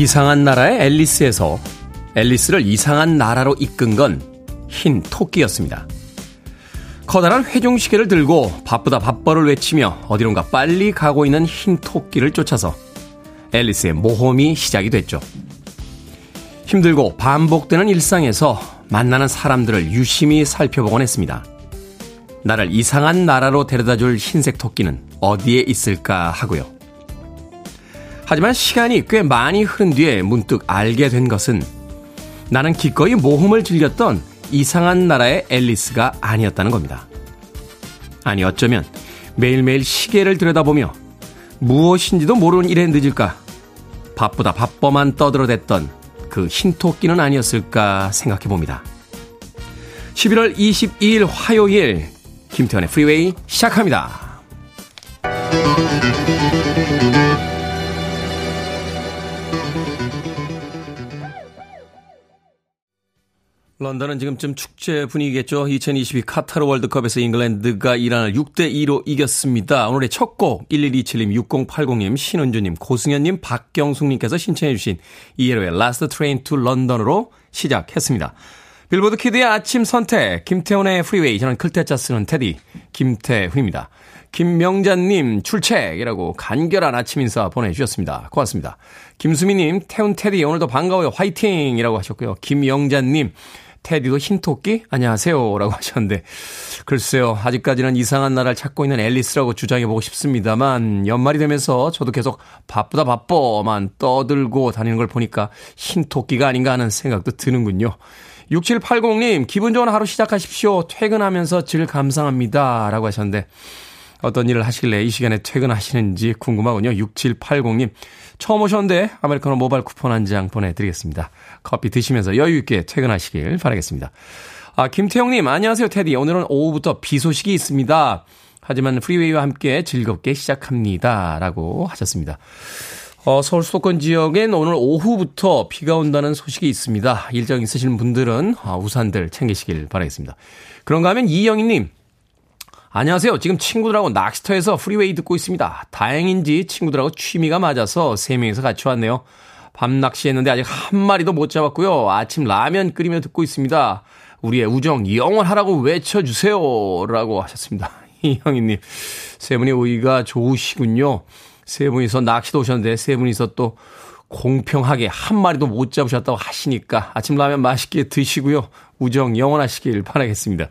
이상한 나라의 앨리스에서 앨리스를 이상한 나라로 이끈 건 흰 토끼였습니다. 커다란 회중시계를 들고 바쁘다 바빠를 외치며 어디론가 빨리 가고 있는 흰 토끼를 쫓아서 앨리스의 모험이 시작이 됐죠. 힘들고 반복되는 일상에서 만나는 사람들을 유심히 살펴보곤 했습니다. 나를 이상한 나라로 데려다 줄 흰색 토끼는 어디에 있을까 하고요. 하지만 시간이 꽤 많이 흐른 뒤에 문득 알게 된 것은 나는 기꺼이 모험을 즐겼던 이상한 나라의 앨리스가 아니었다는 겁니다. 아니 어쩌면 매일매일 시계를 들여다보며 무엇인지도 모르는 일에 늦을까 바쁘다 바빠만 떠들어댔던 그 흰토끼는 아니었을까 생각해 봅니다. 11월 22일 화요일 김태현의 프리웨이 시작합니다. 런던은 지금쯤 축제 분위기겠죠. 2022 카타르 월드컵에서 잉글랜드가 이란을 6대2로 이겼습니다. 오늘의 첫 곡 1127님, 6080님, 신은주님, 고승현님, 박경숙님께서 신청해 주신 ELO의 Last Train to London으로 시작했습니다. 빌보드 키드의 아침 선택, 김태훈의 프리웨이, 저는 클 태 자 쓰는 태디, 김태훈입니다. 김명자님, 출첵이라고 간결한 아침 인사 보내주셨습니다. 고맙습니다. 김수미님, 태훈 테디, 오늘도 반가워요. 화이팅이라고 하셨고요. 김영자님, 테디도 흰토끼? 안녕하세요. 라고 하셨는데, 글쎄요. 아직까지는 이상한 나라를 찾고 있는 앨리스라고 주장해보고 싶습니다만, 연말이 되면서 저도 계속 바쁘다 바빠만 떠들고 다니는 걸 보니까 흰토끼가 아닌가 하는 생각도 드는군요. 6780님, 기분 좋은 하루 시작하십시오. 퇴근하면서 질 감상합니다. 라고 하셨는데, 어떤 일을 하시길래 이 시간에 퇴근하시는지 궁금하군요. 6780님. 처음 오셨는데 아메리카노 모바일 쿠폰 한 장 보내드리겠습니다. 커피 드시면서 여유있게 퇴근하시길 바라겠습니다. 아, 김태형님, 안녕하세요, 테디. 오늘은 오후부터 비 소식이 있습니다. 하지만 프리웨이와 함께 즐겁게 시작합니다. 라고 하셨습니다. 어, 서울 수도권 지역엔 오늘 오후부터 비가 온다는 소식이 있습니다. 일정 있으신 분들은 아, 우산들 챙기시길 바라겠습니다. 그런가 하면 이영희님, 안녕하세요. 지금 친구들하고 낚시터에서 프리웨이 듣고 있습니다. 다행인지 친구들하고 취미가 맞아서 3명이서 같이 왔네요. 밤 낚시했는데 아직 한 마리도 못 잡았고요. 아침 라면 끓이며 듣고 있습니다. 우리의 우정 영원하라고 외쳐주세요. 라고 하셨습니다. 이형희님, 세 분이 우의가 좋으시군요. 세 분이서 낚시도 오셨는데 세 분이서 또 공평하게 한 마리도 못 잡으셨다고 하시니까 아침 라면 맛있게 드시고요. 우정 영원하시길 바라겠습니다.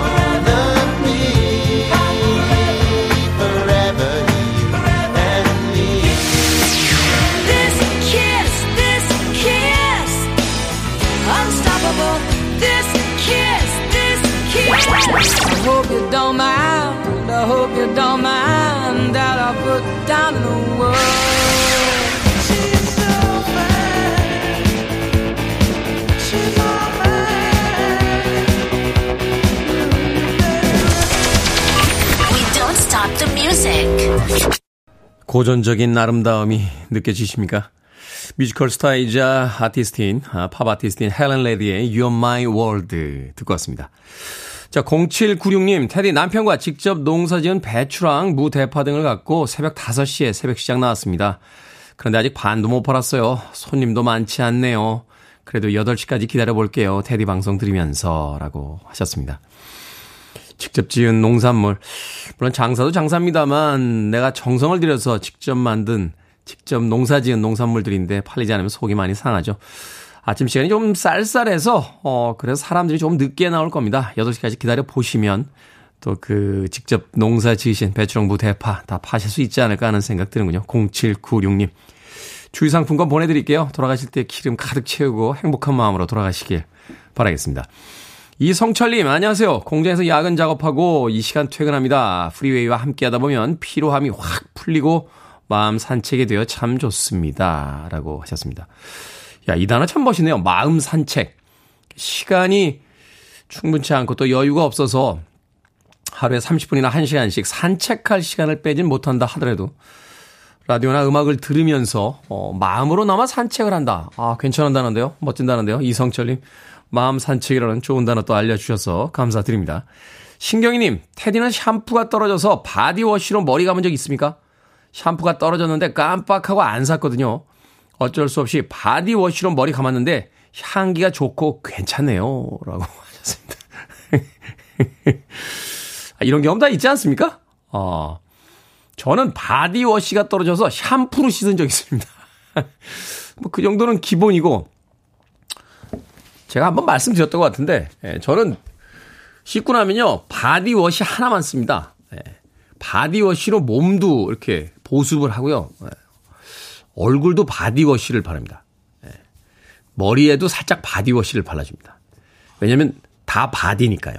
hope you don't mind that I put down in the world. She's so fine. She's all mine. We don't stop the music. 고전적인 아름다움이 느껴지십니까? 뮤지컬 스타이자 아티스트인, 아, 팝 아티스트인 헬렌 레디의 You're My World 듣고 왔습니다. 자, 0796님, 테디 남편과 직접 농사 지은 배추랑 무, 대파 등을 갖고 새벽 5시에 새벽 시장 나왔습니다. 그런데 아직 반도 못 팔았어요. 손님도 많지 않네요. 그래도 8시까지 기다려 볼게요. 테디 방송 들으면서. 라고 하셨습니다. 직접 지은 농산물. 물론 장사도 장사입니다만 내가 정성을 들여서 직접 만든, 직접 농사 지은 농산물들인데 팔리지 않으면 속이 많이 상하죠. 아침 시간이 좀 쌀쌀해서, 어, 그래서 사람들이 좀 늦게 나올 겁니다. 8시까지 기다려 보시면 또 그 직접 농사 지으신 배추랑무 대파 다 파실 수 있지 않을까 하는 생각 드는군요. 0796님. 주유 상품권 보내드릴게요. 돌아가실 때 기름 가득 채우고 행복한 마음으로 돌아가시길 바라겠습니다. 이성철님, 안녕하세요. 공장에서 야근 작업하고 이 시간 퇴근합니다. 프리웨이와 함께 하다 보면 피로함이 확 풀리고 마음 산책이 되어 참 좋습니다. 라고 하셨습니다. 야, 이 단어 참 멋있네요. 마음 산책. 시간이 충분치 않고 또 여유가 없어서 하루에 30분이나 1시간씩 산책할 시간을 빼진 못한다 하더라도 라디오나 음악을 들으면서 어, 마음으로나마 산책을 한다. 아, 괜찮은 단언데요? 멋진 단언데요? 이성철님, 마음 산책이라는 좋은 단어 또 알려주셔서 감사드립니다. 신경이님, 테디는 샴푸가 떨어져서 바디워시로 머리 감은 적 있습니까? 샴푸가 떨어졌는데 깜빡하고 안 샀거든요. 어쩔 수 없이 바디워시로 머리 감았는데 향기가 좋고 괜찮네요. 라고 하셨습니다. 아, 이런 경험 다 있지 않습니까? 어, 저는 바디워시가 떨어져서 샴푸로 씻은 적 있습니다. 뭐 그 정도는 기본이고, 제가 한번 말씀드렸던 것 같은데, 예, 저는 씻고 나면요, 바디워시 하나만 씁니다. 예, 바디워시로 몸도 이렇게 보습을 하고요. 예, 얼굴도 바디워시를 바릅니다. 예, 머리에도 살짝 바디워시를 발라줍니다. 왜냐면 다 바디니까요.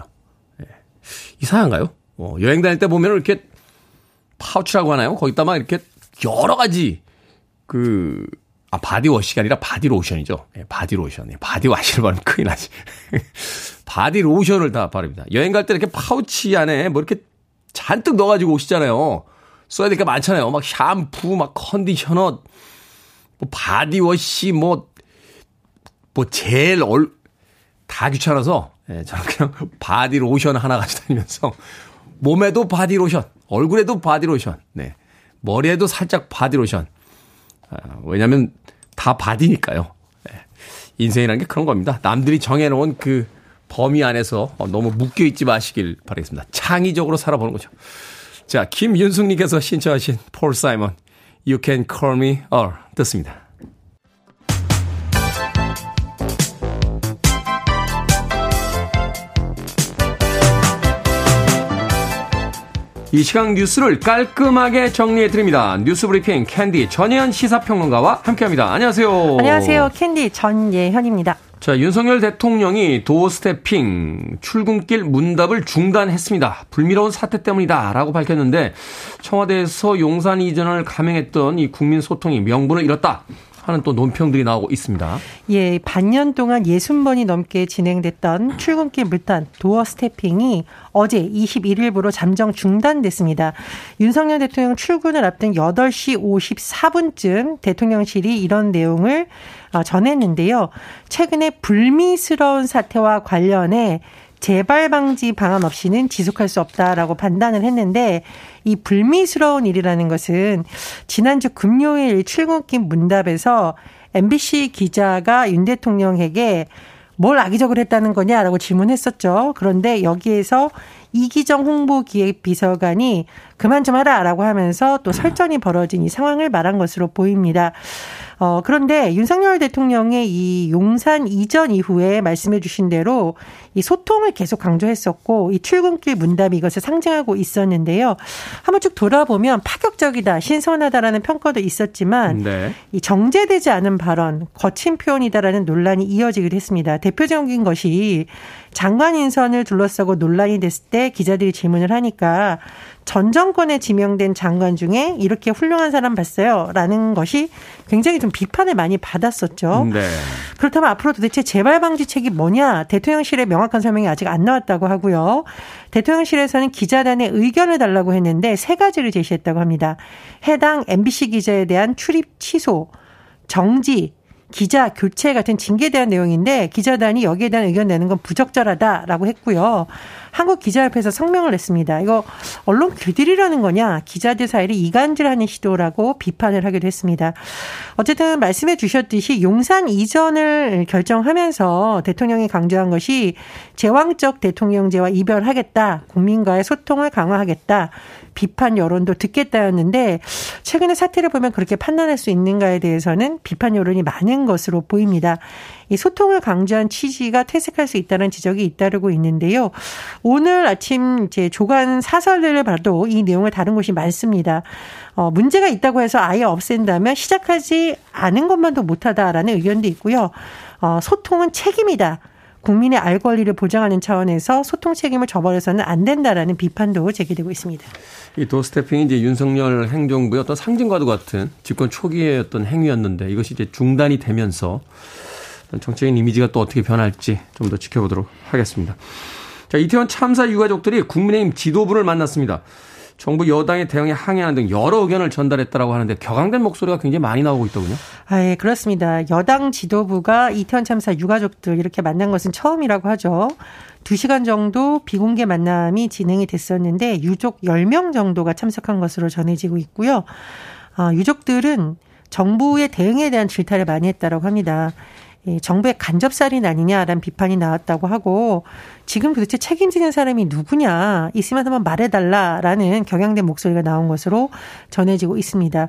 예, 이상한가요? 어, 여행 다닐 때 보면 이렇게 파우치라고 하나요? 거기다 막 이렇게 여러 가지 그, 아, 바디워시가 아니라 바디로션이죠. 예, 바디로션. 예, 바디워시를 바르면 큰일 나지. 바디로션을 다 바릅니다. 여행 갈 때 이렇게 파우치 안에 뭐 이렇게 잔뜩 넣어가지고 오시잖아요. 써야 될 게 많잖아요. 막 샴푸, 막 컨디셔너, 뭐 바디워시, 뭐, 뭐 젤, 얼, 다 귀찮아서, 예, 저는 그냥 바디로션 하나 가지고 다니면서 몸에도 바디로션, 얼굴에도 바디로션, 네. 머리에도 살짝 바디로션. 아, 왜냐면 다 바디니까요. 네. 인생이라는 게 그런 겁니다. 남들이 정해놓은 그 범위 안에서 너무 묶여있지 마시길 바라겠습니다. 창의적으로 살아보는 거죠. 자, 김윤숙님께서 신청하신 폴 사이먼, You Can Call Me Al 듣습니다. 이 시간 뉴스를 깔끔하게 정리해 드립니다. 뉴스 브리핑 캔디 전예현 시사평론가와 함께합니다. 안녕하세요. 안녕하세요. 캔디 전예현입니다. 자, 윤석열 대통령이 도어스테핑 출근길 문답을 중단했습니다. 불미스러운 사태 때문이다. 라고 밝혔는데 청와대에서 용산 이전을 감행했던 이 국민 소통이 명분을 잃었다. 하는 또 논평들이 나오고 있습니다. 예, 반년 동안 60번이 넘게 진행됐던 출근길 문답 도어스테핑이 어제 21일부로 잠정 중단됐습니다. 윤석열 대통령 출근을 앞둔 8시 54분쯤 대통령실이 이런 내용을 어, 전했는데요. 최근에 불미스러운 사태와 관련해 재발 방지 방안 없이는 지속할 수 없다라고 판단을 했는데 이 불미스러운 일이라는 것은 지난주 금요일 출근길 문답에서 MBC 기자가 윤 대통령에게 뭘 악의적으로 했다는 거냐라고 질문했었죠. 그런데 여기에서 이기정 홍보기획비서관이 그만 좀 하라라고 하면서 또 설전이 벌어진 이 상황을 말한 것으로 보입니다. 어, 그런데 윤석열 대통령의 이 용산 이전 이후에 말씀해 주신 대로 이 소통을 계속 강조했었고 이 출근길 문답이 이것을 상징하고 있었는데요. 한번 쭉 돌아보면 파격적이다, 신선하다라는 평가도 있었지만 네. 이 정제되지 않은 발언, 거친 표현이다라는 논란이 이어지기도 했습니다. 대표적인 것이 장관 인선을 둘러싸고 논란이 됐을 때 기자들이 질문을 하니까 전 정권에 지명된 장관 중에 이렇게 훌륭한 사람 봤어요. 라는 것이 굉장히 좀 비판을 많이 받았었죠. 네. 그렇다면 앞으로 도대체 재발 방지책이 뭐냐? 대통령실의 명확한 설명이 아직 안 나왔다고 하고요. 대통령실에서는 기자단의 의견을 달라고 했는데 세 가지를 제시했다고 합니다. 해당 MBC 기자에 대한 출입 취소, 정지, 기자 교체 같은 징계에 대한 내용인데 기자단이 여기에 대한 의견 내는 건 부적절하다라고 했고요. 한국 기자협회에서 성명을 냈습니다. 이거 언론 규들이라는 거냐 기자들 사이를 이간질하는 시도라고 비판을 하기도 했습니다. 어쨌든 말씀해 주셨듯이 용산 이전을 결정하면서 대통령이 강조한 것이 제왕적 대통령제와 이별하겠다. 국민과의 소통을 강화하겠다. 비판 여론도 듣겠다였는데 최근의 사태를 보면 그렇게 판단할 수 있는가에 대해서는 비판 여론이 많은 것으로 보입니다. 이 소통을 강조한 취지가 퇴색할 수 있다는 지적이 잇따르고 있는데요. 오늘 아침 이제 조간 사설들을 봐도 이 내용을 다룬 곳이 많습니다. 어, 문제가 있다고 해서 아예 없앤다면 시작하지 않은 것만도 못하다라는 의견도 있고요. 어, 소통은 책임이다. 국민의 알 권리를 보장하는 차원에서 소통 책임을 저버려서는 안 된다라는 비판도 제기되고 있습니다. 이 도스태핑이 이제 윤석열 행정부의 어떤 상징과도 같은 집권 초기의 어떤 행위였는데 이것이 이제 중단이 되면서 정치적인 이미지가 또 어떻게 변할지 좀 더 지켜보도록 하겠습니다. 자, 이태원 참사 유가족들이 국민의힘 지도부를 만났습니다. 정부 여당의 대응에 항의하는 등 여러 의견을 전달했다라고 하는데 격앙된 목소리가 굉장히 많이 나오고 있더군요. 아, 예, 그렇습니다. 여당 지도부가 이태원 참사 유가족들 이렇게 만난 것은 처음이라고 하죠. 2시간 정도 비공개 만남이 진행이 됐었는데 유족 10명 정도가 참석한 것으로 전해지고 있고요. 아, 유족들은 정부의 대응에 대한 질타를 많이 했다고 합니다. 예, 정부의 간접살인 아니냐라는 비판이 나왔다고 하고 지금 도대체 책임지는 사람이 누구냐 있으면 한번 말해달라라는 경향된 목소리가 나온 것으로 전해지고 있습니다.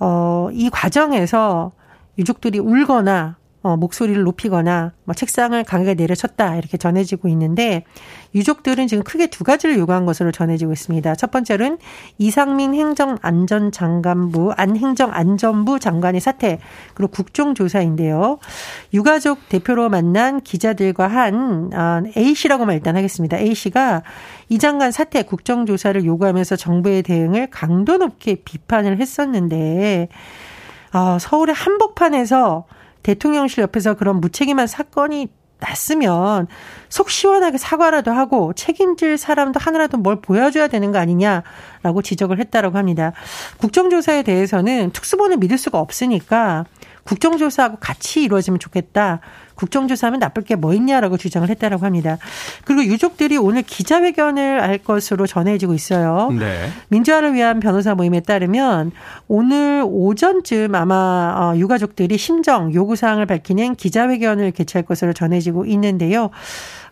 어, 이 과정에서 유족들이 울거나 어, 목소리를 높이거나 뭐 책상을 강하게 내려쳤다 이렇게 전해지고 있는데 유족들은 지금 크게 두 가지를 요구한 것으로 전해지고 있습니다. 첫 번째는 이상민 행정안전장관부 안행정안전부 장관의 사퇴 그리고 국정조사인데요. 유가족 대표로 만난 기자들과 한 아, A 씨라고만 일단 하겠습니다. A 씨가 이 장관 사퇴 국정조사를 요구하면서 정부의 대응을 강도 높게 비판을 했었는데 어, 서울의 한복판에서 대통령실 옆에서 그런 무책임한 사건이 났으면 속 시원하게 사과라도 하고 책임질 사람도 하나라도 뭘 보여줘야 되는 거 아니냐라고 지적을 했다라고 합니다. 국정조사에 대해서는 특수본을 믿을 수가 없으니까 국정조사하고 같이 이루어지면 좋겠다. 국정조사하면 나쁠 게 뭐 있냐라고 주장을 했다라고 합니다. 그리고 유족들이 오늘 기자회견을 할 것으로 전해지고 있어요. 네. 민주화를 위한 변호사 모임에 따르면 오늘 오전쯤 아마 어, 유가족들이 심정 요구사항을 밝히는 기자회견을 개최할 것으로 전해지고 있는데요.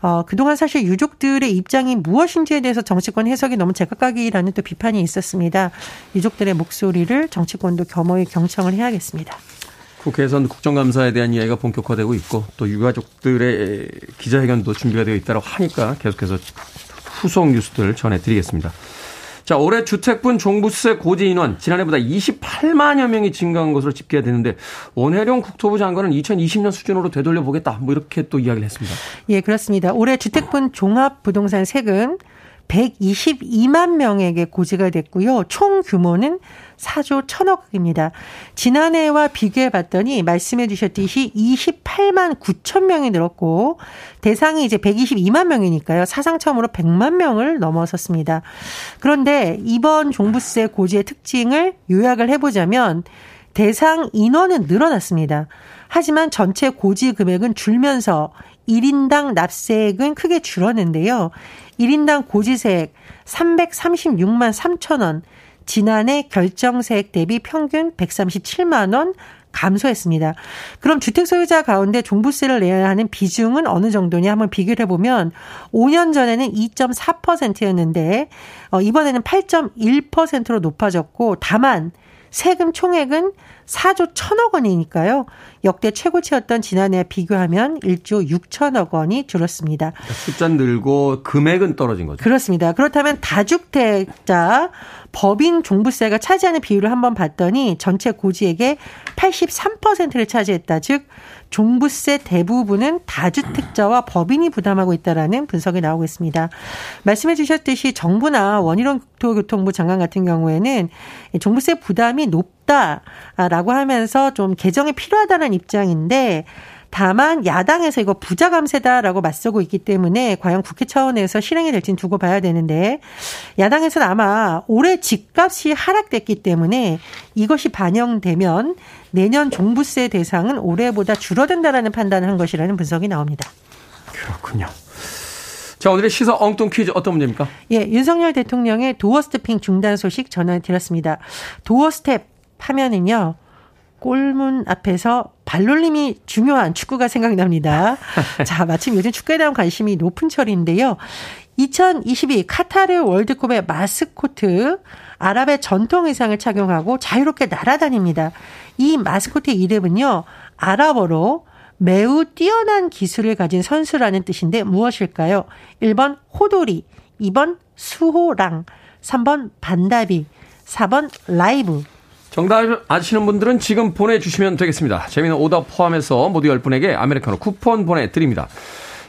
어, 그동안 사실 유족들의 입장이 무엇인지에 대해서 정치권 해석이 너무 제각각이라는 또 비판이 있었습니다. 유족들의 목소리를 정치권도 겸허히 경청을 해야겠습니다. 국회에서는 국정감사에 대한 이야기가 본격화되고 있고 또 유가족들의 기자회견도 준비가 되어 있다고 하니까 계속해서 후속 뉴스들 전해드리겠습니다. 자, 올해 주택분 종부세 고지 인원 지난해보다 28만여 명이 증가한 것으로 집계됐는데 원혜룡 국토부 장관은 2020년 수준으로 되돌려 보겠다. 뭐 이렇게 또 이야기를 했습니다. 예, 그렇습니다. 올해 주택분 종합 부동산 세금 122만 명에게 고지가 됐고요. 총 규모는 4조 1천억입니다. 지난해와 비교해 봤더니 말씀해 주셨듯이 28만 9천 명이 늘었고 대상이 이제 122만 명이니까요. 사상 처음으로 100만 명을 넘어섰습니다. 그런데 이번 종부세 고지의 특징을 요약을 해보자면 대상 인원은 늘어났습니다. 하지만 전체 고지 금액은 줄면서 1인당 납세액은 크게 줄었는데요. 1인당 고지세액 336만 3천 원, 지난해 결정세액 대비 평균 137만 원 감소했습니다. 그럼 주택 소유자 가운데 종부세를 내야 하는 비중은 어느 정도냐 한번 비교를 해보면 5년 전에는 2.4%였는데 어, 이번에는 8.1%로 높아졌고 다만 세금 총액은 4조 1천억 원이니까요. 역대 최고치였던 지난해와 비교하면 1조 6천억 원이 줄었습니다. 그러니까 숫자는 늘고 금액은 떨어진 거죠. 그렇습니다. 그렇다면 다주택자 법인 종부세가 차지하는 비율을 한번 봤더니 전체 고지액의 83%를 차지했다. 즉 종부세 대부분은 다주택자와 법인이 부담하고 있다라는 분석이 나오고 있습니다. 말씀해 주셨듯이 정부나 원희룡 국토교통부 장관 같은 경우에는 종부세 부담이 높 다라고 하면서 좀 개정이 필요하다는 입장인데 다만 야당에서 이거 부자 감세다라고 맞서고 있기 때문에 과연 국회 차원에서 실행이 될지는 두고 봐야 되는데 야당에서는 아마 올해 집값이 하락됐기 때문에 이것이 반영되면 내년 종부세 대상은 올해보다 줄어든다라는 판단을 한 것이라는 분석이 나옵니다. 그렇군요. 자, 오늘의 시사 엉뚱 퀴즈 어떤 문제입니까? 예, 윤석열 대통령의 도어스테핑 중단 소식 전해드렸습니다. 도어 스텝 하면은요, 골문 앞에서 발놀림이 중요한 축구가 생각납니다. 자, 마침 요즘 축구에 대한 관심이 높은 철인데요. 2022 카타르 월드컵의 마스코트 아랍의 전통 의상을 착용하고 자유롭게 날아다닙니다. 이 마스코트의 이름은요. 아랍어로 매우 뛰어난 기술을 가진 선수라는 뜻인데 무엇일까요? 1번 호돌이, 2번 수호랑, 3번 반다비, 4번 라이브. 정답 아시는 분들은 지금 보내주시면 되겠습니다. 재미는 오답 포함해서 모두 10분에게 아메리카노 쿠폰 보내드립니다.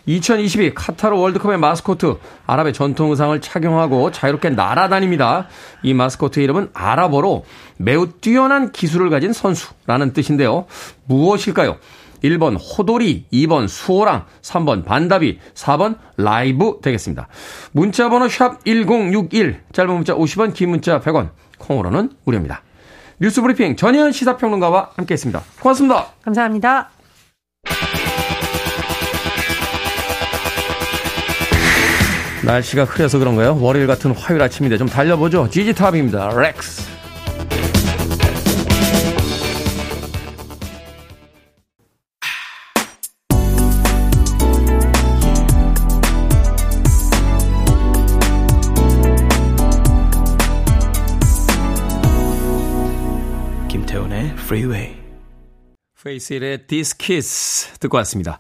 2022 카타르 월드컵의 마스코트 아랍의 전통 의상을 착용하고 자유롭게 날아다닙니다. 이 마스코트 이름은 아랍어로 매우 뛰어난 기술을 가진 선수라는 뜻인데요. 무엇일까요? 1번 호돌이, 2번 수호랑, 3번 반다비, 4번 라이브 되겠습니다. 문자 번호 샵 1061, 짧은 문자 50원, 긴 문자 100원, 콩으로는 무료입니다. 뉴스 브리핑 전예현 시사평론가와 함께했습니다. 고맙습니다. 감사합니다. 날씨가 흐려서 그런가요? 월요일 같은 화요일 아침인데 좀 달려보죠. ZZ Top입니다. Legs. Freeway. 페이스 힐의 This Kiss 듣고 왔습니다.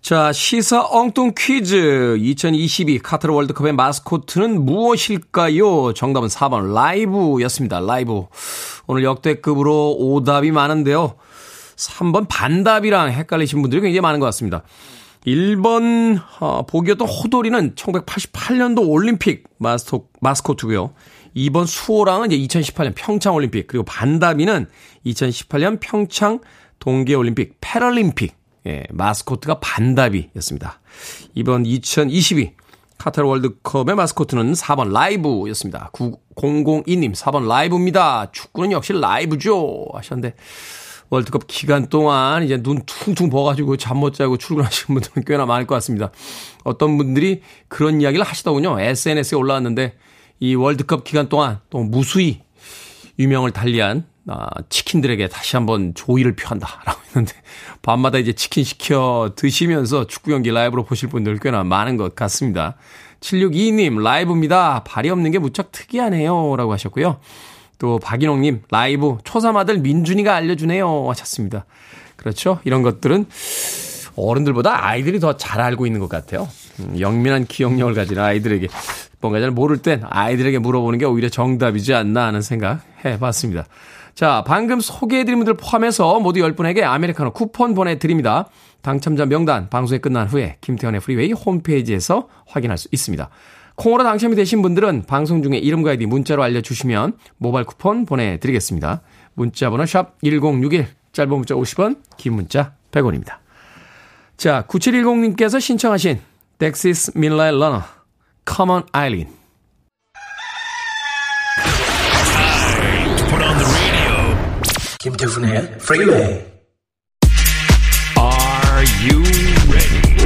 자, 시사 엉뚱 퀴즈 2022 카타르 월드컵의 마스코트는 무엇일까요? 정답은 4번 라이브였습니다. 라이브. 오늘 역대급으로 오답이 많은데요. 3번 반다비랑 헷갈리신 분들이 굉장히 많은 것 같습니다. 1번 어, 보기였던 호돌이는 1988년도 올림픽 마스토, 마스코트고요. 2번 수호랑은 이제 2018년 평창 올림픽 그리고 반다비는 2018년 평창 동계올림픽 패럴림픽 예, 마스코트가 반다비였습니다. 이번 2022 카타르 월드컵의 마스코트는 4번 라이브였습니다. 9002님 4번 라이브입니다. 축구는 역시 라이브죠 하셨는데 월드컵 기간 동안 이제 눈 퉁퉁 부어가지고 잠 못 자고 출근하시는 분들은 꽤나 많을 것 같습니다. 어떤 분들이 그런 이야기를 하시더군요. SNS에 올라왔는데 이 월드컵 기간 동안 또 무수히 유명을 달리한 아, 치킨들에게 다시 한번 조의를 표한다 라고 했는데 밤마다 이제 치킨 시켜 드시면서 축구 경기 라이브로 보실 분들 꽤나 많은 것 같습니다. 7622님 라이브입니다. 발이 없는 게 무척 특이하네요. 라고 하셨고요. 또 박인홍님 라이브 초삼 아들 민준이가 알려주네요. 하셨습니다. 그렇죠. 이런 것들은 어른들보다 아이들이 더 잘 알고 있는 것 같아요. 음, 영민한 기억력을 가진 아이들에게 뭔가 잘 모를 땐 아이들에게 물어보는 게 오히려 정답이지 않나 하는 생각 해봤습니다. 자, 방금 소개해드린 분들 포함해서 모두 10분에게 아메리카노 쿠폰 보내드립니다. 당첨자 명단 방송이 끝난 후에 김태훈의 프리웨이 홈페이지에서 확인할 수 있습니다. 콩으로 당첨이 되신 분들은 방송 중에 이름과 아이디 문자로 알려주시면 모바일 쿠폰 보내드리겠습니다. 문자 번호 샵 1061, 짧은 문자 50원, 긴 문자 100원입니다. 자, 9710님께서 신청하신 덱시스 밀라의 러너, Come on Eileen. 김태훈의 Freeway. Are you ready?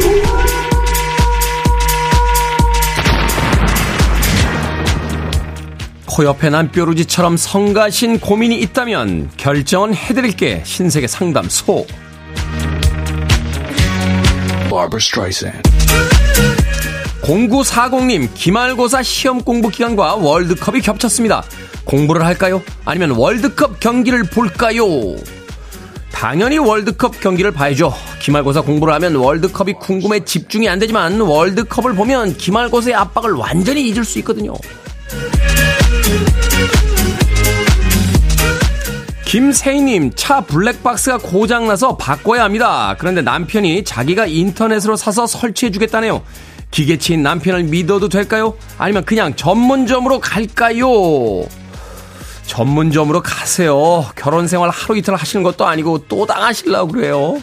코옆에 난 뾰루지처럼 성가신 고민이 있다면 결정은 해드릴게 신세계 상담소. 0940님, 기말고사 시험 공부 기간과 월드컵이 겹쳤습니다. 공부를 할까요? 아니면 월드컵 경기를 볼까요? 당연히 월드컵 경기를 봐야죠. 기말고사 공부를 하면 월드컵이 궁금해 집중이 안 되지만 월드컵을 보면 기말고사의 압박을 완전히 잊을 수 있거든요. 김세희님, 차 블랙박스가 고장나서 바꿔야 합니다. 그런데 남편이 자기가 인터넷으로 사서 설치해주겠다네요. 기계치인 남편을 믿어도 될까요? 아니면 그냥 전문점으로 갈까요? 전문점으로 가세요. 결혼 생활 하루 이틀 하시는 것도 아니고 또 당하시려고 그래요.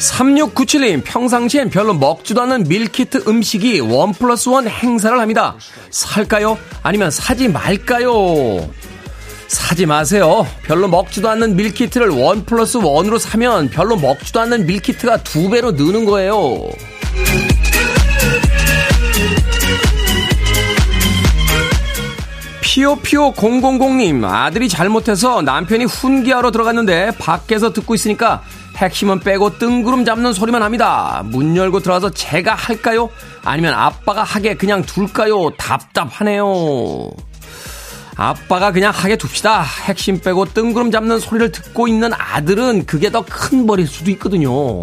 3697님, 평상시엔 별로 먹지도 않는 밀키트 음식이 one plus one 행사를 합니다. 살까요? 아니면 사지 말까요? 사지 마세요. 별로 먹지도 않는 밀키트를 원 플러스 원으로 사면 별로 먹지도 않는 밀키트가 두 배로 느는 거예요. 피오피오 000님 아들이 잘못해서 남편이 훈계하러 들어갔는데 밖에서 듣고 있으니까 핵심은 빼고 뜬구름 잡는 소리만 합니다. 문 열고 들어가서 제가 할까요? 아니면 아빠가 하게 그냥 둘까요? 답답하네요. 아빠가 그냥 하게 둡시다. 핵심 빼고 뜬구름 잡는 소리를 듣고 있는 아들은 그게 더 큰 벌일 수도 있거든요.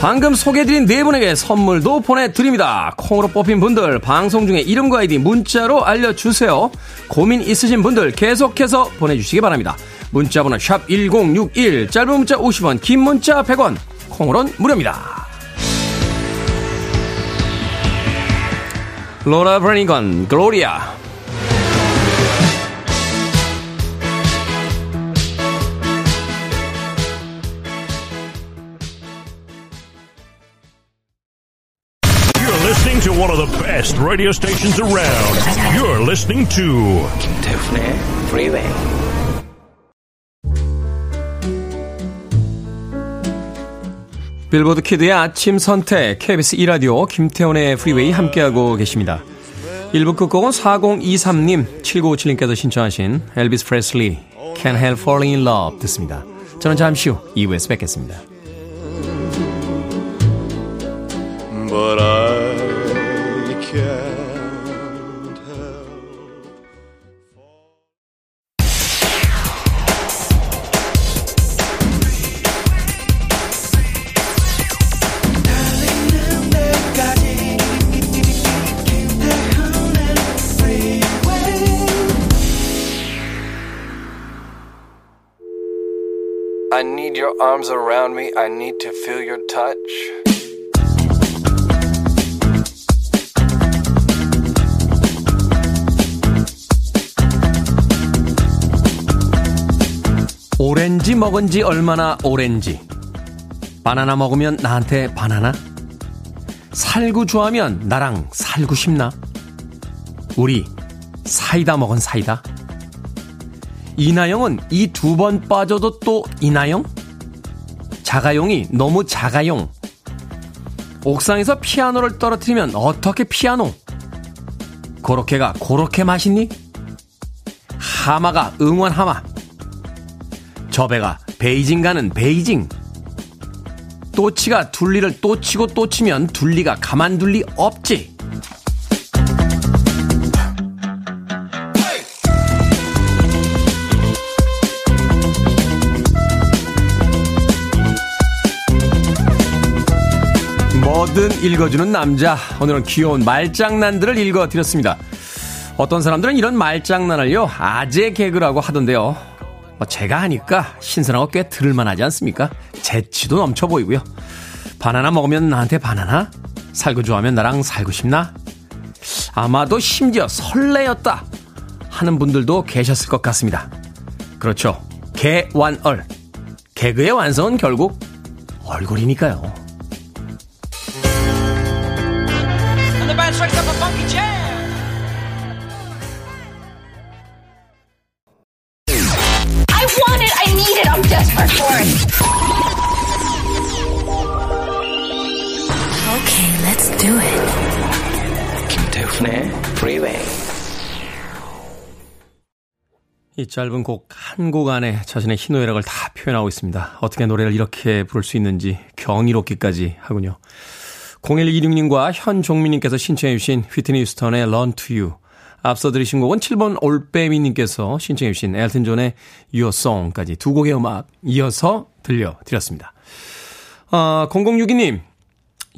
방금 소개해드린 네 분에게 선물도 보내드립니다. 콩으로 뽑힌 분들 방송 중에 이름과 아이디 문자로 알려주세요. 고민 있으신 분들 계속해서 보내주시기 바랍니다. 문자번호 샵 1061 짧은 문자 50원 긴 문자 100원 콩으로는 무료입니다. 로라 브레니건 글로리아 one of the best radio stations around. You're listening to 김태훈의 Freeway. 빌보드 kid의 아침 선택 KBS 2라디오 김태훈의 프리웨이 함께하고 계십니다. 1부 끝곡은 4023님, 7957님께서 신청하신 엘비스 프레슬리 Can't Help Falling in Love 듣습니다. 저는 잠시 후 2부에서 뵙겠습니다. Your arms around me. I need to feel your touch. 오렌지 먹은 지 얼마나 오렌지. 바나나 먹으면 나한테 바나나? 살구 좋아하면 나랑 살고 싶나? 우리 사이다 먹은 사이다? 이나영은 이 두 번 빠져도 또 이나영? 자가용이 너무 자가용. 옥상에서 피아노를 떨어뜨리면 어떻게 피아노? 고로케가 고로케 맛있니? 하마가 응원 하마. 저 배가 베이징 가는 베이징. 또치가 둘리를 또 치고 또 치면 둘리가 가만둘 리 없지. 뭐든 읽어주는 남자. 오늘은 귀여운 말장난들을 읽어드렸습니다. 어떤 사람들은 이런 말장난을요, 아재 개그라고 하던데요. 뭐 제가 하니까 신선하고 꽤 들을만하지 않습니까? 재치도 넘쳐 보이고요. 바나나 먹으면 나한테 바나나? 살고 좋아하면 나랑 살고 싶나? 아마도 심지어 설레였다 하는 분들도 계셨을 것 같습니다. 그렇죠. 개완얼. 개그의 완성은 결국 얼굴이니까요. 이 짧은 곡 한 곡 안에 자신의 희노애락을 다 표현하고 있습니다. 어떻게 노래를 이렇게 부를 수 있는지 경이롭기까지 하군요. 0126님과 현종민님께서 신청해 주신 휘트니 휴스턴의 Run to You. 앞서 들으신 곡은 7번 올빼미님께서 신청해 주신 엘튼 존의 Your Song까지 두 곡의 음악 이어서 들려드렸습니다. 아, 0062님.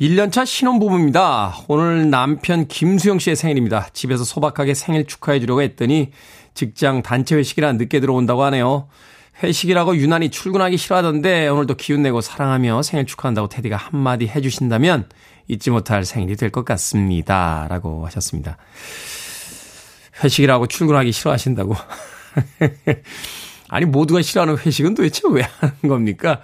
1년차 신혼부부입니다. 오늘 남편 김수영 씨의 생일입니다. 집에서 소박하게 생일 축하해 주려고 했더니 직장 단체 회식이라 늦게 들어온다고 하네요. 회식이라고 유난히 출근하기 싫어하던데 오늘도 기운 내고 사랑하며 생일 축하한다고 테디가 한마디 해주신다면 잊지 못할 생일이 될 것 같습니다. 라고 하셨습니다. 회식이라고 출근하기 싫어하신다고. 아니, 모두가 싫어하는 회식은 도대체 왜 하는 겁니까?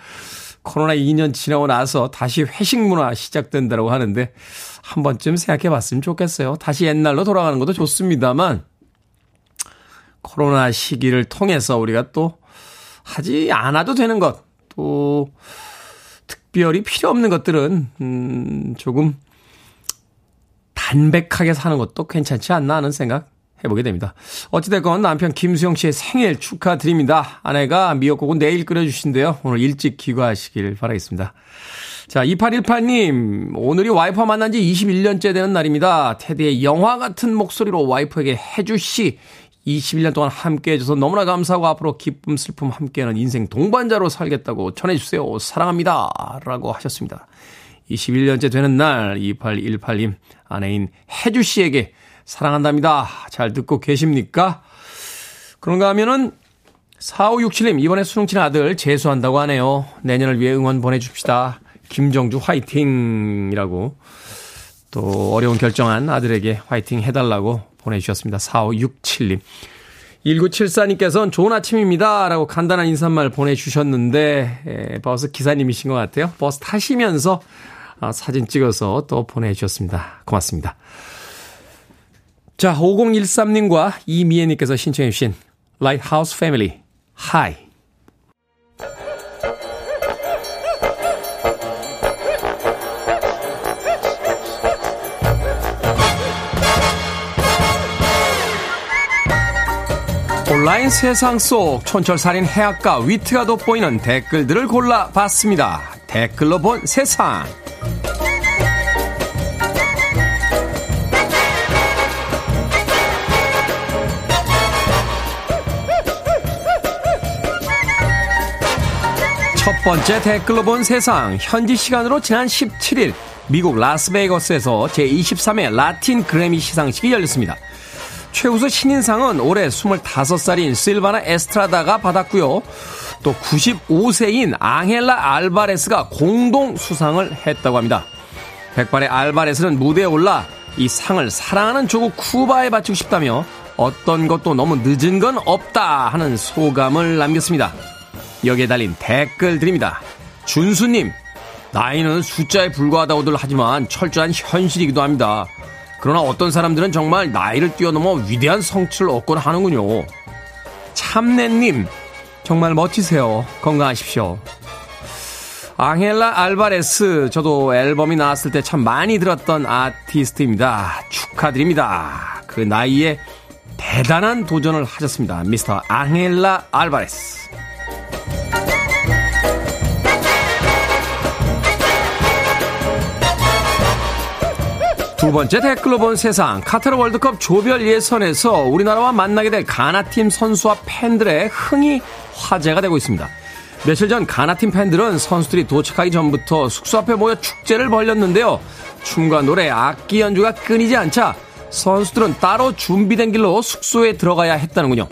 코로나 2년 지나고 나서 다시 회식 문화 시작된다고 하는데 한 번쯤 생각해 봤으면 좋겠어요. 다시 옛날로 돌아가는 것도 좋습니다만 코로나 시기를 통해서 우리가 또 하지 않아도 되는 것, 또 특별히 필요 없는 것들은 음 조금 담백하게 사는 것도 괜찮지 않나 하는 생각 해보게 됩니다. 어찌됐건 남편 김수영 씨의 생일 축하드립니다. 아내가 미역국은 내일 끓여주신대요. 오늘 일찍 귀가하시길 바라겠습니다. 자, 2818님, 오늘이 와이프와 만난 지 21년째 되는 날입니다. 테디의 영화 같은 목소리로 와이프에게 해주시 21년 동안 함께 해줘서 너무나 감사하고 앞으로 기쁨, 슬픔 함께하는 인생 동반자로 살겠다고 전해주세요. 사랑합니다. 라고 하셨습니다. 21년째 되는 날, 2818님, 아내인 혜주 씨에게 사랑한답니다. 잘 듣고 계십니까? 그런가 하면은 4567님, 이번에 수능 친 아들 재수한다고 하네요. 내년을 위해 응원 보내줍시다. 김정주 화이팅 이라고 또 어려운 결정한 아들에게 화이팅 해달라고 보내주셨습니다. 4567님. 1974님께서는 좋은 아침입니다. 라고 간단한 인사말 보내주셨는데, 에, 버스 기사님이신 것 같아요. 버스 타시면서 아, 사진 찍어서 또 보내주셨습니다. 고맙습니다. 자, 5013님과 이미애님께서 신청해주신 Lighthouse Family, Hi. 온라인 세상 속 촌철살인 해악과 위트가 돋보이는 댓글들을 골라봤습니다. 댓글로 본 세상. 첫 번째 댓글로 본 세상. 현지 시간으로 지난 17일 미국 라스베이거스에서 제23회 라틴 그래미 시상식이 열렸습니다. 최우수 신인상은 올해 25살인 실바나 에스트라다가 받았고요. 또 95세인 앙헬라 알바레스가 공동 수상을 했다고 합니다. 백발의 알바레스는 무대에 올라 이 상을 사랑하는 조국 쿠바에 바치고 싶다며 어떤 것도 너무 늦은 건 없다 하는 소감을 남겼습니다. 여기에 달린 댓글 드립니다. 준수님, 나이는 숫자에 불과하다고들 하지만 철저한 현실이기도 합니다. 그러나 어떤 사람들은 정말 나이를 뛰어넘어 위대한 성취를 얻곤 하는군요. 참내님, 정말 멋지세요. 건강하십시오. 앙헬라 알바레스, 저도 앨범이 나왔을 때 참 많이 들었던 아티스트입니다. 축하드립니다. 그 나이에 대단한 도전을 하셨습니다. 미스터 앙헬라 알바레스. 두 번째 댓글로 본 세상 카타르 월드컵 조별 예선에서 우리나라와 만나게 될 가나팀 선수와 팬들의 흥이 화제가 되고 있습니다. 며칠 전 가나팀 팬들은 선수들이 도착하기 전부터 숙소 앞에 모여 축제를 벌였는데요. 춤과 노래, 악기 연주가 끊이지 않자 선수들은 따로 준비된 길로 숙소에 들어가야 했다는군요.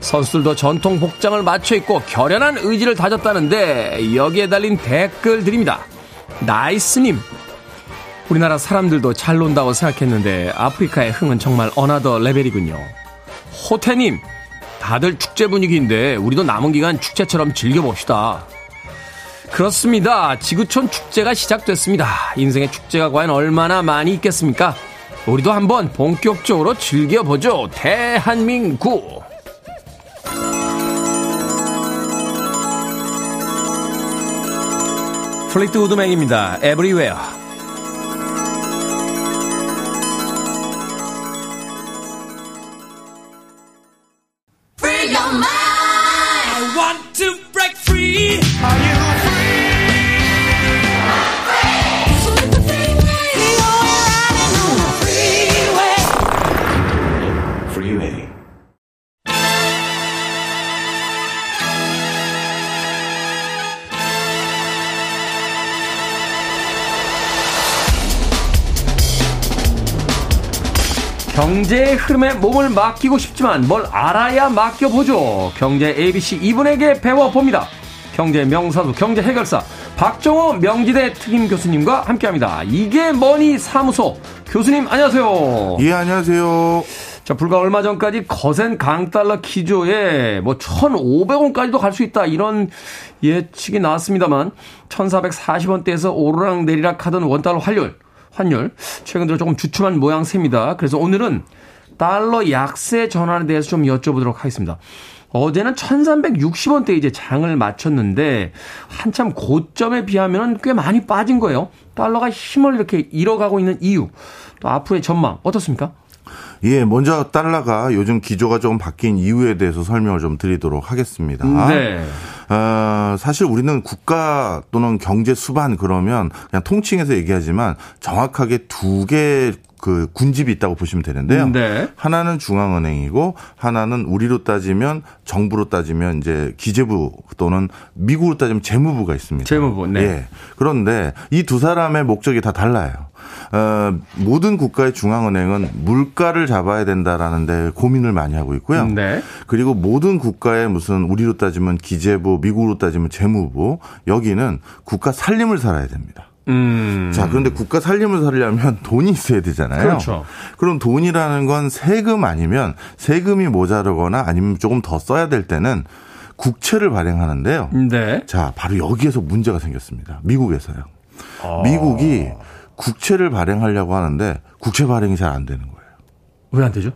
선수들도 전통 복장을 맞춰 입고 결연한 의지를 다졌다는데 여기에 달린 댓글들입니다. 나이스님, 우리나라 사람들도 잘 논다고 생각했는데 아프리카의 흥은 정말 another level이군요. 호태님, 다들 축제 분위기인데 우리도 남은 기간 축제처럼 즐겨봅시다. 그렇습니다. 지구촌 축제가 시작됐습니다. 인생의 축제가 과연 얼마나 많이 있겠습니까? 우리도 한번 본격적으로 즐겨보죠. 대한민국. 플리트 우드맥입니다. Everywhere. 경제의 흐름에 몸을 맡기고 싶지만 뭘 알아야 맡겨보죠. 경제 ABC 이분에게 배워봅니다. 경제 명사수 경제 해결사 박정호 명지대 특임 교수님과 함께합니다. 이게 뭐니 사무소 교수님 안녕하세요. 예, 안녕하세요. 자 불과 얼마 전까지 거센 강달러 기조에 뭐 1,500원까지도 갈 수 있다 이런 예측이 나왔습니다만 1,440원대에서 오르락 내리락 하던 원달러 환율 환율 최근 들어 조금 주춤한 모양새입니다. 그래서 오늘은 달러 약세 전환에 대해서 좀 여쭤보도록 하겠습니다. 어제는 1360원대 이제 장을 마쳤는데 한참 고점에 비하면 꽤 많이 빠진 거예요. 달러가 힘을 이렇게 잃어가고 있는 이유 또 앞으로의 전망 어떻습니까? 예, 먼저 달러가 요즘 기조가 조금 바뀐 이유에 대해서 설명을 좀 드리도록 하겠습니다. 네. 어, 사실 우리는 국가 또는 경제 수반 그러면 그냥 통칭해서 얘기하지만 정확하게 두 개 그 군집이 있다고 보시면 되는데요. 네. 하나는 중앙은행이고 하나는 우리로 따지면 정부로 따지면 이제 기재부 또는 미국으로 따지면 재무부가 있습니다. 재무부, 네. 예. 그런데 이 두 사람의 목적이 다 달라요. 어, 모든 국가의 중앙은행은 물가를 잡아야 된다라는 데 고민을 많이 하고 있고요. 네. 그리고 모든 국가의 무슨 우리로 따지면 기재부, 미국으로 따지면 재무부 여기는 국가 살림을 살아야 됩니다. 음. 자, 그런데 국가 살림을 살려면 돈이 있어야 되잖아요. 그렇죠. 그럼 돈이라는 건 세금 아니면 세금이 모자르거나 아니면 조금 더 써야 될 때는 국채를 발행하는데요. 네. 자, 바로 여기에서 문제가 생겼습니다. 미국에서요. 미국이 국채를 발행하려고 하는데 국채 발행이 잘 안 되는 거예요. 왜 안 되죠?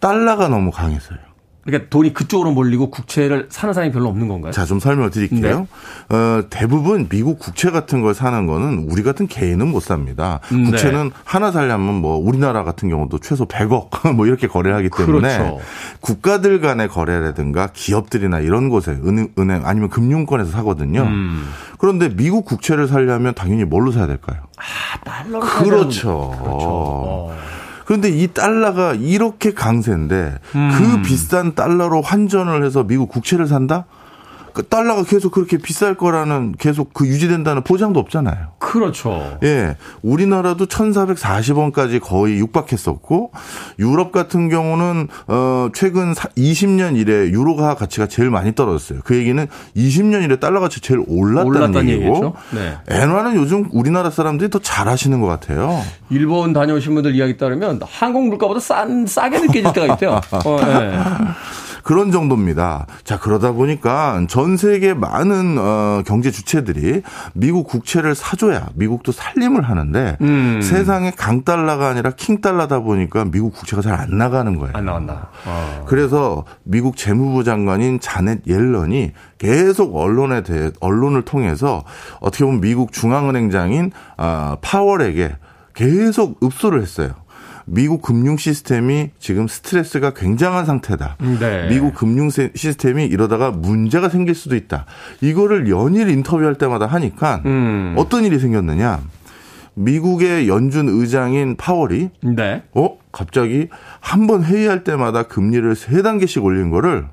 달러가 너무 강해서요. 그러니까 돈이 그쪽으로 몰리고 국채를 사는 사람이 별로 없는 건가요? 자, 좀 설명을 드릴게요. 네. 어, 대부분 미국 국채 같은 걸 사는 거는 우리 같은 개인은 못 삽니다. 네. 국채는 하나 살려면 뭐 우리나라 같은 경우도 최소 100억 뭐 이렇게 거래를 하기 때문에 그렇죠. 국가들 간의 거래라든가 기업들이나 이런 곳에 은행, 은행 아니면 금융권에서 사거든요. 음. 그런데 미국 국채를 살려면 당연히 뭘로 사야 될까요? 달러로 그렇죠. 어. 그런데 이 달러가 이렇게 강세인데 그 비싼 달러로 환전을 해서 미국 국채를 산다? 그 달러가 계속 그렇게 비쌀 거라는 계속 그 유지된다는 보장도 없잖아요. 그렇죠. 예. 우리나라도 1,440원까지 거의 육박했었고 유럽 같은 경우는 어 최근 20년 이래 유로가 가치가 제일 많이 떨어졌어요. 그 얘기는 20년 이래 달러 가치 제일 올랐다는, 올랐다는 얘기고. 네. 엔화는 요즘 우리나라 사람들이 더 잘하시는 것 같아요. 일본 다녀오신 분들 이야기 따르면 한국 물가보다 싼 싸게 느껴질 때가 있대요. 어, 예. 그런 정도입니다. 자, 그러다 보니까 전 세계 많은 어, 경제 주체들이 미국 국채를 사줘야 미국도 살림을 하는데 음. 세상에 강달러가 아니라 킹달러다 보니까 미국 국채가 잘 안 나가는 거예요. 안 나왔나. 어. 그래서 미국 재무부 장관인 자넷 옐런이 계속 언론에 대해 언론을 통해서 어떻게 보면 미국 중앙은행장인 아, 파월에게 계속 읍소를 했어요. 미국 금융 시스템이 지금 스트레스가 굉장한 상태다. 네. 미국 금융 세- 시스템이 이러다가 문제가 생길 수도 있다. 이거를 연일 인터뷰할 때마다 하니까 음. 어떤 일이 생겼느냐? 미국의 연준 의장인 파월이 네. 어? 갑자기 한 번 회의할 때마다 금리를 세 단계씩 올린 거를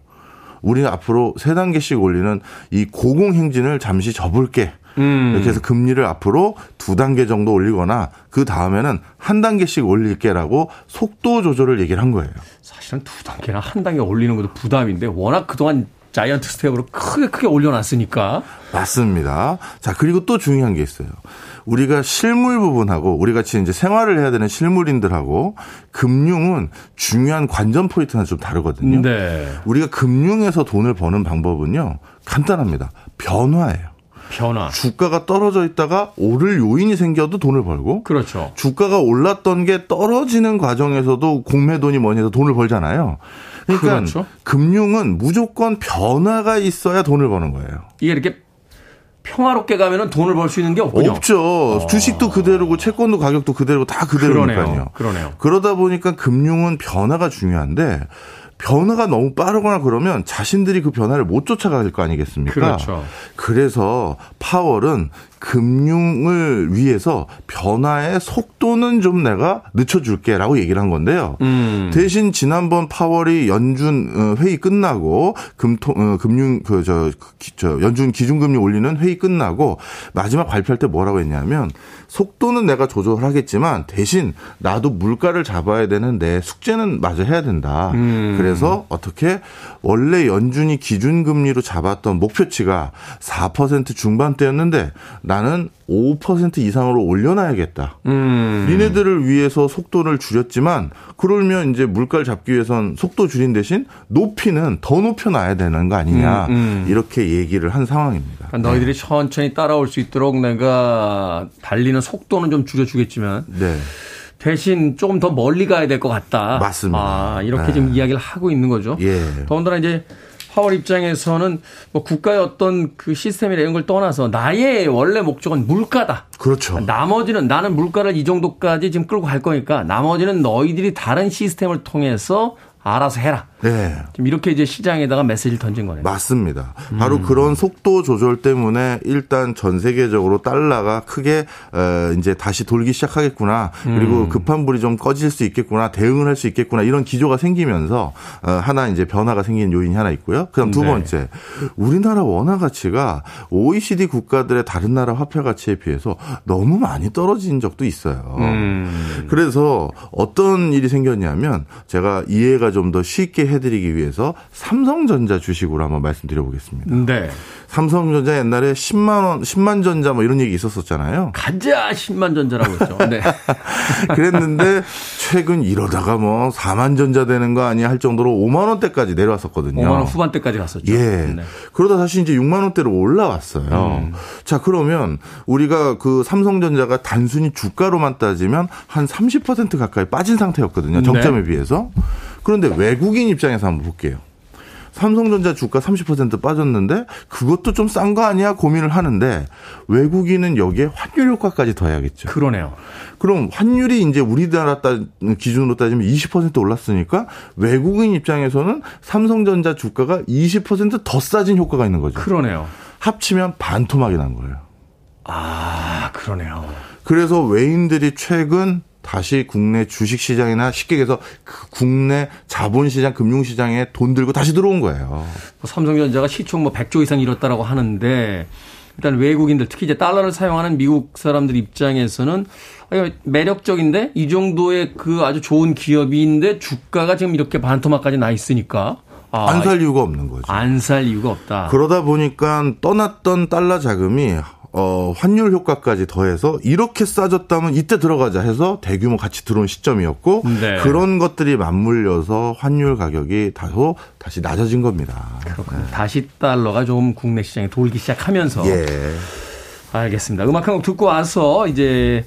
우리는 앞으로 세 단계씩 올리는 이 고공 행진을 잠시 접을게. 음. 이렇게 해서 금리를 앞으로 두 단계 정도 올리거나 그 다음에는 한 단계씩 올릴게라고 속도 조절을 얘기를 한 거예요. 사실은 두 단계나 한 단계 올리는 것도 부담인데 워낙 그동안 giant step으로 크게 크게 올려놨으니까. 맞습니다. 자, 그리고 또 중요한 게 있어요. 우리가 실물 부분하고 우리 같이 이제 생활을 해야 되는 실물인들하고 금융은 중요한 관전 포인트가 좀 다르거든요. 네. 우리가 금융에서 돈을 버는 방법은요. 간단합니다. 변화예요. 변화. 주가가 떨어져 있다가 오를 요인이 생겨도 돈을 벌고 그렇죠. 주가가 올랐던 게 떨어지는 과정에서도 공매돈이 뭐니 해서 돈을 벌잖아요. 그러니까 그렇죠. 금융은 무조건 변화가 있어야 돈을 버는 거예요. 이게 이렇게 평화롭게 가면은 돈을 벌 수 있는 게 없군요. 없죠. 주식도 그대로고 채권도 가격도 그대로고 다 그대로니까요. 그러네요. 그러네요. 그러다 보니까 금융은 변화가 중요한데 변화가 너무 빠르거나 그러면 자신들이 그 변화를 못 쫓아갈 거 아니겠습니까? 그렇죠. 그래서 파월은 금융을 위해서 변화의 속도는 좀 내가 늦춰줄게라고 얘기를 한 건데요. 음. 대신 지난번 파월이 연준 어, 회의 끝나고 금통 어, 금융 그 저 저 연준 기준금리 올리는 회의 끝나고 마지막 발표할 때 뭐라고 했냐면 속도는 내가 조절하겠지만 대신 나도 물가를 잡아야 되는 내 숙제는 마저 해야 된다. 음. 그래서 어떻게 원래 연준이 기준금리로 잡았던 목표치가 4% 중반대였는데 나는 5% 이상으로 올려놔야겠다. 음. 니네들을 위해서 속도를 줄였지만 그러면 이제 물가를 잡기 위해선 속도 줄인 대신 높이는 더 높여놔야 되는 거 아니냐 음, 음. 이렇게 얘기를 한 상황입니다. 그러니까 너희들이 천천히 따라올 수 있도록 내가 달리는 속도는 좀 줄여주겠지만 네. 대신 조금 더 멀리 가야 될 것 같다. 맞습니다. 아, 이렇게 네. 지금 이야기를 하고 있는 거죠. 예. 더군다나 이제 파월 입장에서는 뭐 국가의 어떤 그 시스템이나 이런 걸 떠나서 나의 원래 목적은 물가다. 그렇죠. 나머지는 나는 물가를 이 정도까지 지금 끌고 갈 거니까 나머지는 너희들이 다른 시스템을 통해서 알아서 해라. 네. 지금 이렇게 이제 시장에다가 메시지를 던진 거네요. 맞습니다. 바로 음. 그런 속도 조절 때문에 일단 전 세계적으로 달러가 크게 어, 이제 다시 돌기 시작하겠구나. 음. 그리고 급한 불이 좀 꺼질 수 있겠구나. 대응을 할 수 있겠구나. 이런 기조가 생기면서 어, 하나 이제 변화가 생기는 요인이 하나 있고요. 그다음 두 네. 번째. 우리나라 원화 가치가 OECD 국가들의 다른 나라 화폐 가치에 비해서 너무 많이 떨어진 적도 있어요. 음. 그래서 어떤 일이 생겼냐면 제가 이해가 좀 더 쉽게 해드리기 위해서 삼성전자 주식으로 한번 말씀드려보겠습니다. 네. 삼성전자 옛날에 10만 원, 10만 전자 뭐 이런 얘기 있었었잖아요. 가자 10만 전자라고 했죠. 네. 그랬는데 최근 이러다가 뭐 4만 전자 되는 거 아니야 할 정도로 5만 원대까지 내려왔었거든요. 5만 원 후반대까지 갔었죠. 예. 네. 그러다 다시 이제 6만 원대로 올라왔어요. 음. 자, 그러면 우리가 그 삼성전자가 단순히 주가로만 따지면 한 30% 가까이 빠진 상태였거든요. 정점에 네. 비해서. 그런데 외국인 입장에서 한번 볼게요. 삼성전자 주가 30% 빠졌는데 그것도 좀 싼 거 아니야 고민을 하는데 외국인은 여기에 환율 효과까지 더해야겠죠. 그러네요. 그럼 환율이 이제 우리나라 따, 기준으로 따지면 20% 올랐으니까 외국인 입장에서는 삼성전자 주가가 20%더 싸진 효과가 있는 거죠. 그러네요. 합치면 반토막이 난 거예요. 아, 그러네요. 그래서 외인들이 최근 다시 국내 주식 시장이나 쉽게 얘기해서 그 국내 자본 시장, 금융 시장에 돈 들고 다시 들어온 거예요. 뭐 삼성전자가 시총 뭐 100조 이상 이뤘다라고 하는데 일단 외국인들 특히 이제 달러를 사용하는 미국 사람들 입장에서는 매력적인데 이 정도의 그 아주 좋은 기업인데 주가가 지금 이렇게 반토막까지 나 있으니까 아, 안살 이유가 없는 거죠. 안 살 이유가 없다. 그러다 보니까 떠났던 달러 자금이 어, 환율 효과까지 더해서 이렇게 싸졌다면 이때 들어가자 해서 대규모 같이 들어온 시점이었고 네. 그런 것들이 맞물려서 환율 가격이 다소 다시 낮아진 겁니다. 그렇군요. 다시 달러가 좀 국내 시장에 돌기 시작하면서 예. 알겠습니다. 음악 한 곡 듣고 와서 이제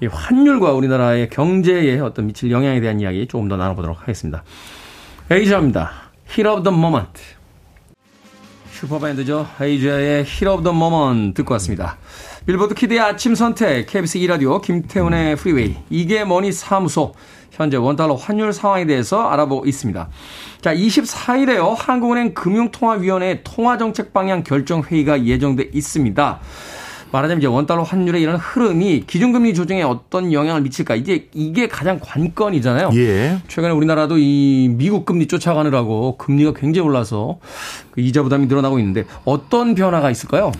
이 환율과 우리나라의 경제에 어떤 미칠 영향에 대한 이야기 조금 더 나눠보도록 하겠습니다. Asia입니다. Heat of the Moment. 슈퍼밴드죠. Asia의 Heat of the Moment 듣고 왔습니다. 빌보드 kid의 아침 선택, KBS 2라디오, 김태훈의 프리웨이, 이게 뭐니 사무소, 현재 원달러 환율 상황에 대해서 알아보고 있습니다. 자, 24일에요. 한국은행 금융통화위원회 통화정책 방향 결정 회의가 예정돼 있습니다. 말하자면 이제 원달러 환율의 이런 흐름이 기준금리 조정에 어떤 영향을 미칠까 이제 이게 가장 관건이잖아요. 예. 최근에 우리나라도 이 미국 금리 쫓아가느라고 금리가 굉장히 올라서 그 이자 부담이 늘어나고 있는데 어떤 변화가 있을까요?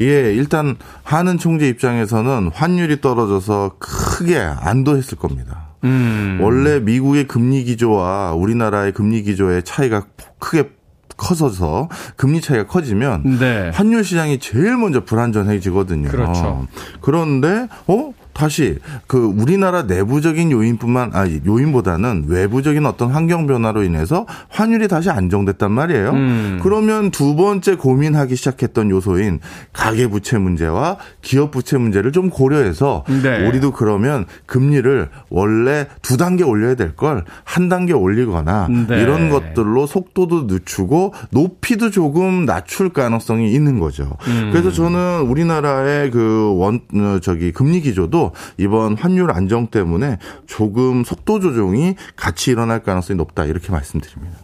예, 일단 하는 총재 입장에서는 환율이 떨어져서 크게 안도했을 겁니다. 음. 원래 미국의 금리 기조와 우리나라의 금리 기조의 차이가 크게 커져서 금리 차이가 커지면 네. 환율 시장이 제일 먼저 불안전해지거든요. 그렇죠. 그런데 어 다시 그 우리나라 내부적인 요인뿐만 아니 요인보다는 외부적인 어떤 환경 변화로 인해서 환율이 다시 안정됐단 말이에요. 음. 그러면 두 번째 고민하기 시작했던 요소인 가계 부채 문제와 기업 부채 문제를 좀 고려해서 네. 우리도 그러면 금리를 원래 두 단계 올려야 될 걸 한 단계 올리거나 네. 이런 것들로 속도도 늦추고 높이도 조금 낮출 가능성이 있는 거죠. 음. 그래서 저는 우리나라의 그 원 저기 금리 기조도 이번 환율 안정 때문에 조금 속도 조정이 같이 일어날 가능성이 높다 이렇게 말씀드립니다.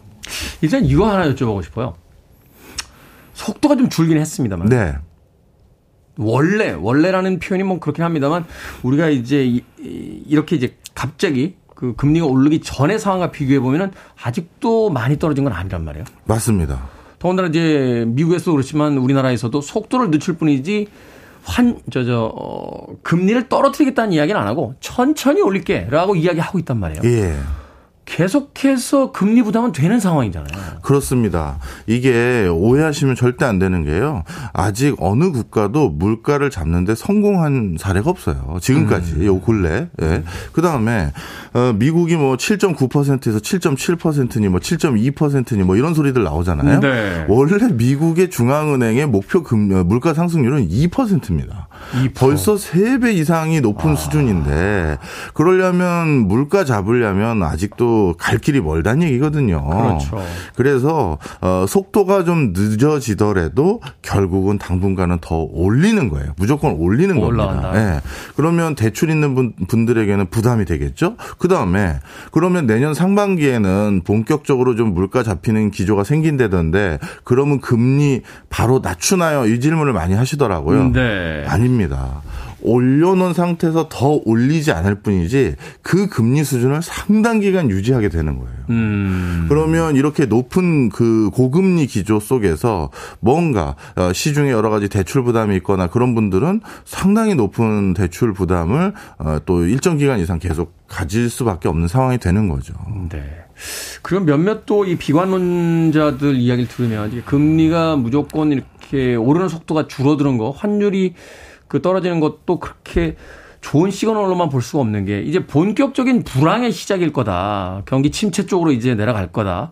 일단 이거 하나 여쭤보고 싶어요. 속도가 좀 줄긴 했습니다만 네. 원래 원래라는 표현이 뭐 그렇긴 합니다만 우리가 이제 이렇게 이제 갑자기 그 금리가 오르기 전의 상황과 비교해 보면은 아직도 많이 떨어진 건 아니란 말이에요. 맞습니다. 더군다나 이제 미국에서도 그렇지만 우리나라에서도 속도를 늦출 뿐이지 환, 저, 저, 어, 금리를 떨어뜨리겠다는 이야기는 안 하고 천천히 올릴게 라고 이야기하고 있단 말이에요. 예. 계속해서 금리 부담은 되는 상황이잖아요. 그렇습니다. 이게 오해하시면 절대 안 되는 게요. 아직 어느 국가도 물가를 잡는데 성공한 사례가 없어요. 지금까지 요 근래. 예. 그 다음에 어, 미국이 뭐 7.9%에서 7.7%니 뭐 7.2%니 뭐 이런 소리들 나오잖아요. 네. 원래 미국의 중앙은행의 목표 금 어, 물가 상승률은 2%입니다. 2%. 벌써 3배 이상이 높은 수준인데 그러려면 물가 잡으려면 아직도 갈 길이 멀다는 얘기거든요. 그렇죠. 그래서 어, 속도가 좀 늦어지더라도 결국은 당분간은 더 올리는 거예요. 무조건 올리는 올라간다. 겁니다. 예. 그러면 대출 있는 분, 분들에게는 부담이 되겠죠. 그 다음에 그러면 내년 상반기에는 본격적으로 좀 물가 잡히는 기조가 생긴다던데 그러면 금리 바로 낮추나요? 이 질문을 많이 하시더라고요. 네. 아닙니다. 올려놓은 상태에서 더 올리지 않을 뿐이지 그 금리 수준을 상당 기간 유지하게 되는 거예요. 음. 그러면 이렇게 높은 그 고금리 기조 속에서 뭔가 어, 시중에 여러 가지 대출 부담이 있거나 그런 분들은 상당히 높은 대출 부담을 어, 또 일정 기간 이상 계속 가질 수밖에 없는 상황이 되는 거죠. 네. 그럼 몇몇 또 이 비관론자들 이야기를 들으면 금리가 무조건 이렇게 오르는 속도가 줄어드는 거, 환율이 그 떨어지는 것도 그렇게 좋은 시그널로만 볼 수가 없는 게 이제 본격적인 불황의 시작일 거다. 경기 침체 쪽으로 이제 내려갈 거다.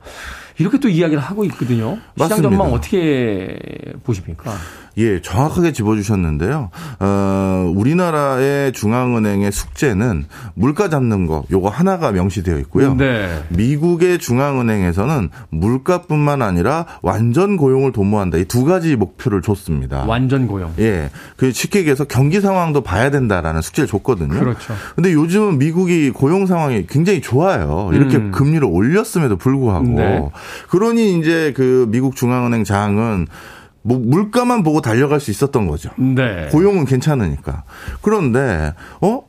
이렇게 또 이야기를 하고 있거든요. 시장 맞습니다. 전망 어떻게 보십니까? 예, 정확하게 짚어주셨는데요. 어, 우리나라의 중앙은행의 숙제는 물가 잡는 거, 요거 하나가 명시되어 있고요. 네. 미국의 중앙은행에서는 물가뿐만 아니라 완전 고용을 도모한다. 이 두 가지 목표를 줬습니다. 완전 고용. 예. 그 쉽게 얘기해서 경기 상황도 봐야 된다라는 숙제를 줬거든요. 그렇죠. 근데 요즘은 미국이 고용 상황이 굉장히 좋아요. 이렇게 음. 금리를 올렸음에도 불구하고. 네. 그러니 이제 그 미국 중앙은행 장은 뭐 물가만 보고 달려갈 수 있었던 거죠. 네. 고용은 괜찮으니까. 그런데 어?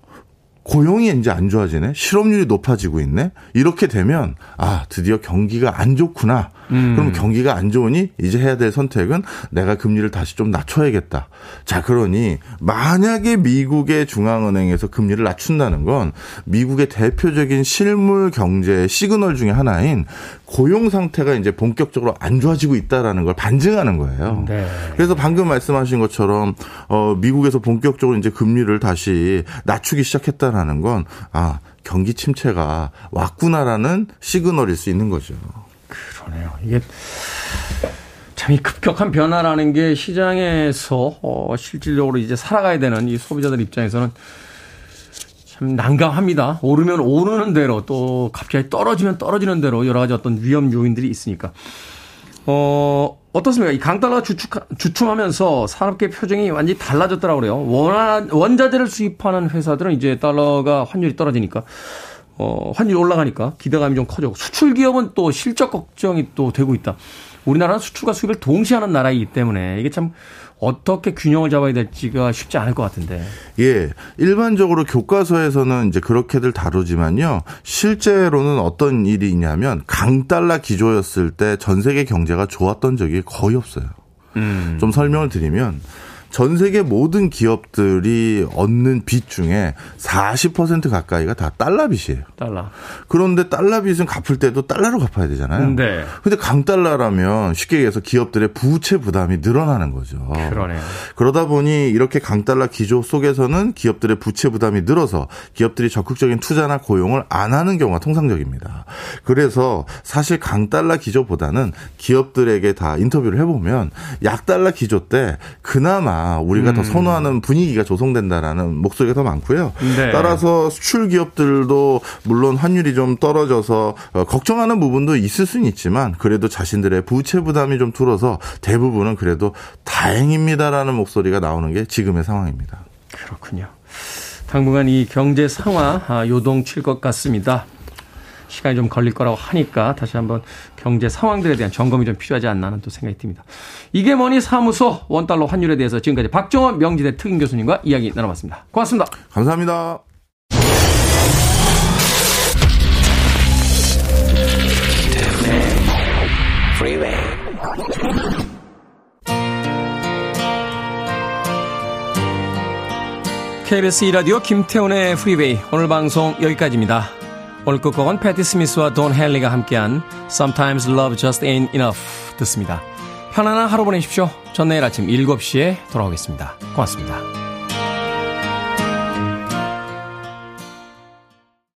고용이 이제 안 좋아지네. 실업률이 높아지고 있네. 이렇게 되면 아 드디어 경기가 안 좋구나. 음. 그럼 경기가 안 좋으니 이제 해야 될 선택은 내가 금리를 다시 좀 낮춰야겠다. 자 그러니 만약에 미국의 중앙은행에서 금리를 낮춘다는 건 미국의 대표적인 실물 경제 시그널 중에 하나인 고용 상태가 이제 본격적으로 안 좋아지고 있다라는 걸 반증하는 거예요. 네. 그래서 방금 말씀하신 것처럼 어 미국에서 본격적으로 이제 금리를 다시 낮추기 시작했다라는 건 아, 경기 침체가 왔구나라는 시그널일 수 있는 거죠. 그러네요. 이게 참 이 급격한 변화라는 게 시장에서 어, 실질적으로 이제 살아가야 되는 이 소비자들 입장에서는 참 난감합니다. 오르면 오르는 대로 또 갑자기 떨어지면 떨어지는 대로 여러 가지 어떤 위험 요인들이 있으니까. 어, 어떻습니까? 이 강달러가 주축, 주춤하면서 산업계 표정이 완전히 달라졌더라고 그래요. 원, 원자재를 수입하는 회사들은 이제 달러가 환율이 떨어지니까 어, 환율이 올라가니까 기대감이 좀 커졌고 수출 기업은 또 실적 걱정이 또 되고 있다. 우리나라는 수출과 수입을 동시에 하는 나라이기 때문에 이게 참 어떻게 균형을 잡아야 될지가 쉽지 않을 것 같은데. 예. 일반적으로 교과서에서는 이제 그렇게들 다루지만요. 실제로는 어떤 일이 있냐면 강달러 기조였을 때 전 세계 경제가 좋았던 적이 거의 없어요. 음. 좀 설명을 드리면 전 세계 모든 기업들이 얻는 빚 중에 40% 가까이가 다 달러 빚이에요. 달러. 그런데 달러 빚은 갚을 때도 달러로 갚아야 되잖아요. 네. 근데 강달러라면 쉽게 얘기해서 기업들의 부채 부담이 늘어나는 거죠. 그러네요. 그러다 보니 이렇게 강달러 기조 속에서는 기업들의 부채 부담이 늘어서 기업들이 적극적인 투자나 고용을 안 하는 경우가 통상적입니다. 그래서 사실 강달러 기조보다는 기업들에게 다 인터뷰를 해보면 약달러 기조 때 그나마 우리가 더 선호하는 분위기가 조성된다라는 목소리가 더 많고요. 네. 따라서 수출 기업들도 물론 환율이 좀 떨어져서 어, 걱정하는 부분도 있을 수는 있지만 그래도 자신들의 부채 부담이 좀 줄어서 대부분은 그래도 다행입니다라는 목소리가 나오는 게 지금의 상황입니다. 그렇군요. 당분간 이 경제 상황 아, 요동칠 것 같습니다. 시간이 좀 걸릴 거라고 하니까 다시 한번 경제 상황들에 대한 점검이 좀 필요하지 않나 하는 또 생각이 듭니다. 이게 뭐니 사무소 원달러 환율에 대해서 지금까지 박정원 명지대 특임 교수님과 이야기 나눠봤습니다. 고맙습니다. 감사합니다. KBS 2라디오 김태훈의 프리웨이 오늘 방송 여기까지입니다. 오늘 끝곡은 패티 스미스와 돈 헨리가 함께한 Sometimes Love Just Ain't Enough 듣습니다. 편안한 하루 보내십시오. 전 내일 아침 7시에 돌아오겠습니다. 고맙습니다.